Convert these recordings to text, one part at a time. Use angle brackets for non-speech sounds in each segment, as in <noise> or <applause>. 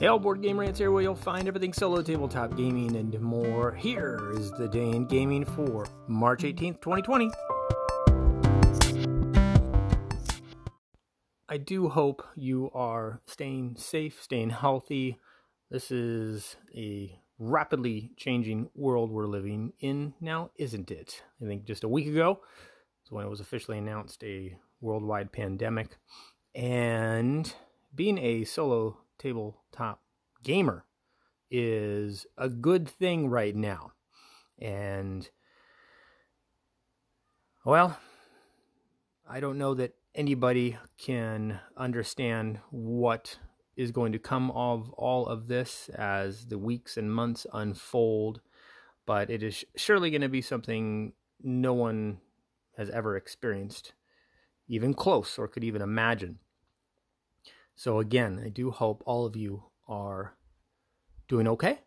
Hey, all board game rants here, where you'll find everything solo tabletop gaming and more. Here is the day in gaming for March 18th, 2020. I do hope you are staying safe, staying healthy. This is a rapidly changing world we're living in now, isn't it? I think just a week ago is when it was officially announced a worldwide pandemic. And being a solo tabletop gamer is a good thing right now. And, well, I don't know that anybody can understand what is going to come of all of this as the weeks and months unfold, but it is surely going to be something no one has ever experienced, even close, or could even imagine. So, again, I do hope all of you are doing okay.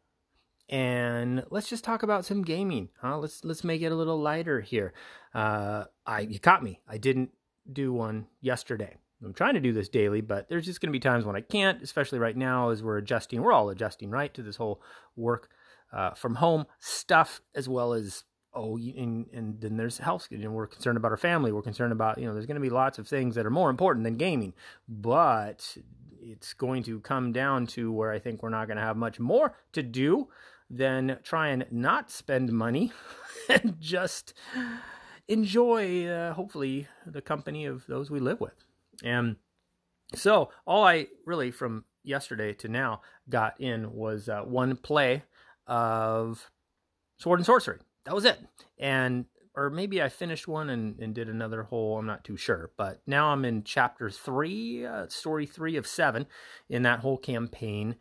And let's just talk about some gaming, huh? Let's let's make it a little lighter here. Uh, I you caught me. I didn't do one yesterday. I'm trying to do this daily, but there's just going to be times when I can't, especially right now as we're adjusting. We're all adjusting, right, to this whole work uh, from home stuff, as well as oh, and, and then there's health. You know, we're concerned about our family. We're concerned about you know, there's going to be lots of things that are more important than gaming, but it's going to come down to where I think we're not going to have much more to do than try and not spend money <laughs> and just enjoy, uh, hopefully, the company of those we live with. And so, all I really from yesterday to now got in was uh, one play of Sword and Sorcery. That was it. And or maybe I finished one and, and did another whole. I'm not too sure, but now I'm in chapter three, uh, story three of seven in that whole campaign,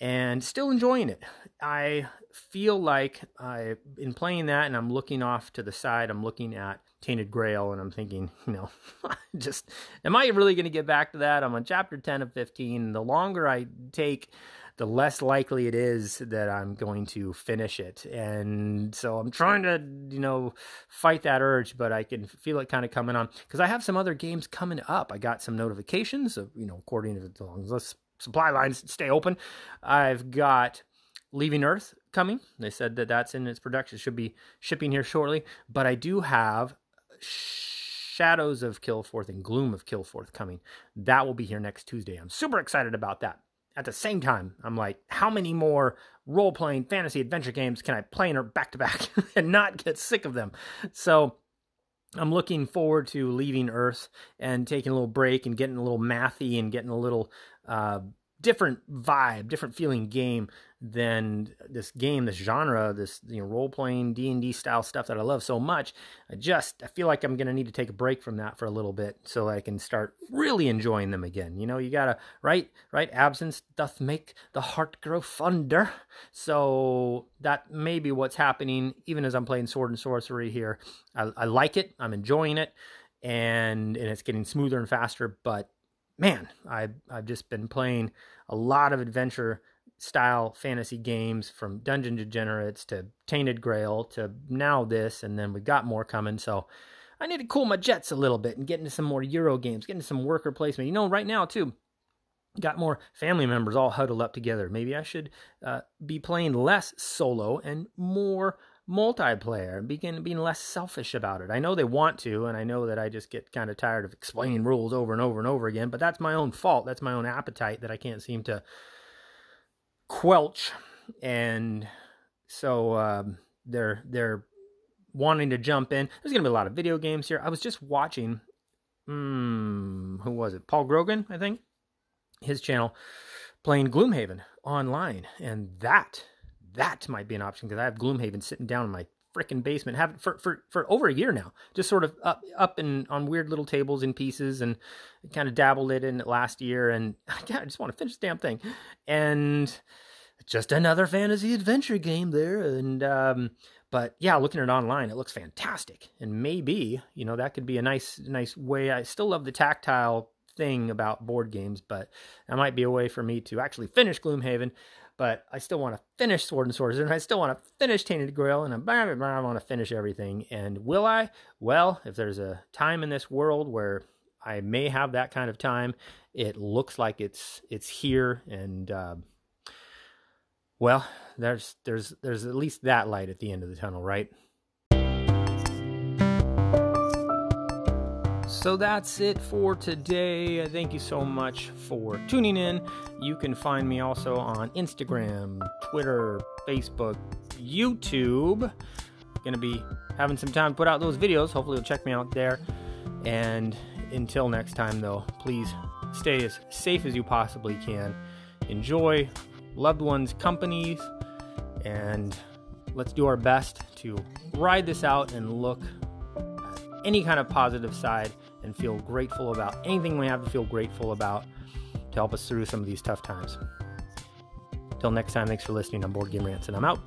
and still enjoying it. I feel like I in playing that, and I'm looking off to the side. I'm looking at Tainted Grail, and I'm thinking, <laughs> you know, <laughs> just am I really going to get back to that? I'm on chapter ten of fifteen. The longer I take the less likely it is that I'm going to finish it. And so I'm trying to, you know, fight that urge, but I can feel it kind of coming on because I have some other games coming up. I got some notifications of, you know, according to the long supply lines stay open. I've got Leaving Earth coming. They said that that's in its production. Should be shipping here shortly. But I do have Shadows of Kilforth and Gloom of Kilforth coming. That will be here next Tuesday. I'm super excited about that at the same time, I'm like, how many more role playing fantasy adventure games can I play back to back and not get sick of them? So I'm looking forward to leaving Earth and taking a little break and getting a little mathy and getting a little uh, different vibe, different feeling game than this game, this genre, this you know role playing D and D style stuff that I love so much. I just I feel like I'm gonna need to take a break from that for a little bit so I can start really enjoying them again. You know, you gotta right right absence doth make the heart grow fonder. So that may be what's happening even as I'm playing Sword and Sorcery here. I, I like it. I'm enjoying it, and and it's getting smoother and faster, but man, I've, I've just been playing a lot of adventure style fantasy games from Dungeon Degenerates to Tainted Grail to now this, and then we've got more coming. So I need to cool my jets a little bit and get into some more Euro games, get into some worker placement. You know, right now, too, got more family members all huddled up together. Maybe I should uh, be playing less solo and more multiplayer, begin being less selfish about it. I know they want to, and I know that I just get kind of tired of explaining rules over and over and over again, but that's my own fault. That's my own appetite that I can't seem to quelch. And so um, they're they're wanting to jump in. There's going to be a lot of video games here. I was just watching, hmm, who was it? Paul Grogan, I think, his channel playing Gloomhaven online, and that that might be an option because I have Gloomhaven sitting down in my freaking basement have for, for for over a year now just sort of up up and on weird little tables and pieces and kind of dabbled it in it last year and <laughs> I just want to finish the damn thing. And just another fantasy adventure game there and um but yeah looking at it online it looks fantastic. And maybe you know that could be a nice nice way. I still love the tactile thing about board games but that might be a way for me to actually finish Gloomhaven but I still want to finish Sword and Sorcery, and I still want to finish Tainted Grail, and I, I want to finish everything. And will I? Well, if there's a time in this world where I may have that kind of time, it looks like it's it's here, and uh, well, there's there's there's at least that light at the end of the tunnel, right? So that's it for today. Thank you so much for tuning in. You can find me also on Instagram, Twitter, Facebook, YouTube. Gonna be having some time to put out those videos. Hopefully, you'll check me out there. And until next time, though, please stay as safe as you possibly can. Enjoy loved ones' companies, and let's do our best to ride this out and look any kind of positive side and feel grateful about anything we have to feel grateful about to help us through some of these tough times. Till next time, thanks for listening on Board Game Rants, and I'm out.